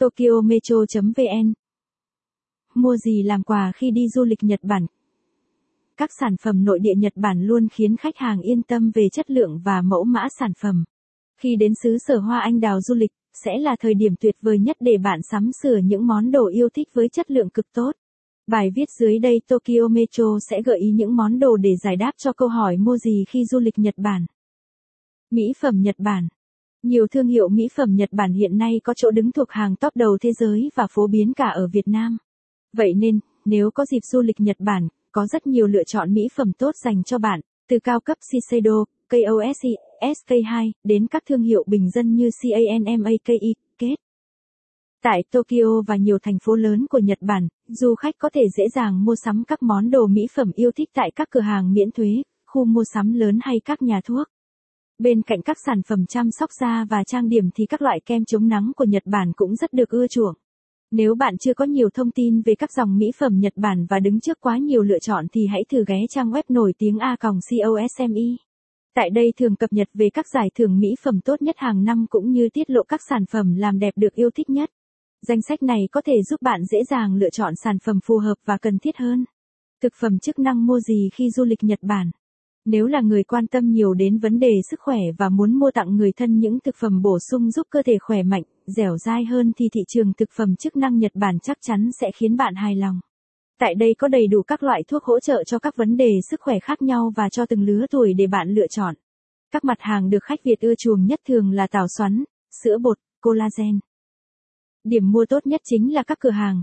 Tokyo Metro.vn Mua gì làm quà khi đi du lịch Nhật Bản? Các sản phẩm nội địa Nhật Bản luôn khiến khách hàng yên tâm về chất lượng và mẫu mã sản phẩm. Khi đến xứ sở hoa anh đào du lịch, sẽ là thời điểm tuyệt vời nhất để bạn sắm sửa những món đồ yêu thích với chất lượng cực tốt. Bài viết dưới đây Tokyo Metro sẽ gợi ý những món đồ để giải đáp cho câu hỏi mua gì khi du lịch Nhật Bản. Mỹ phẩm Nhật Bản nhiều thương hiệu mỹ phẩm Nhật Bản hiện nay có chỗ đứng thuộc hàng top đầu thế giới và phổ biến cả ở Việt Nam. Vậy nên, nếu có dịp du lịch Nhật Bản, có rất nhiều lựa chọn mỹ phẩm tốt dành cho bạn, từ cao cấp Shiseido, KOSC, SK2, đến các thương hiệu bình dân như CANMAKI, kết. Tại Tokyo và nhiều thành phố lớn của Nhật Bản, du khách có thể dễ dàng mua sắm các món đồ mỹ phẩm yêu thích tại các cửa hàng miễn thuế, khu mua sắm lớn hay các nhà thuốc. Bên cạnh các sản phẩm chăm sóc da và trang điểm thì các loại kem chống nắng của Nhật Bản cũng rất được ưa chuộng. Nếu bạn chưa có nhiều thông tin về các dòng mỹ phẩm Nhật Bản và đứng trước quá nhiều lựa chọn thì hãy thử ghé trang web nổi tiếng A-COSME. Tại đây thường cập nhật về các giải thưởng mỹ phẩm tốt nhất hàng năm cũng như tiết lộ các sản phẩm làm đẹp được yêu thích nhất. Danh sách này có thể giúp bạn dễ dàng lựa chọn sản phẩm phù hợp và cần thiết hơn. Thực phẩm chức năng mua gì khi du lịch Nhật Bản? Nếu là người quan tâm nhiều đến vấn đề sức khỏe và muốn mua tặng người thân những thực phẩm bổ sung giúp cơ thể khỏe mạnh, dẻo dai hơn thì thị trường thực phẩm chức năng Nhật Bản chắc chắn sẽ khiến bạn hài lòng. Tại đây có đầy đủ các loại thuốc hỗ trợ cho các vấn đề sức khỏe khác nhau và cho từng lứa tuổi để bạn lựa chọn. Các mặt hàng được khách Việt ưa chuộng nhất thường là tảo xoắn, sữa bột, collagen. Điểm mua tốt nhất chính là các cửa hàng.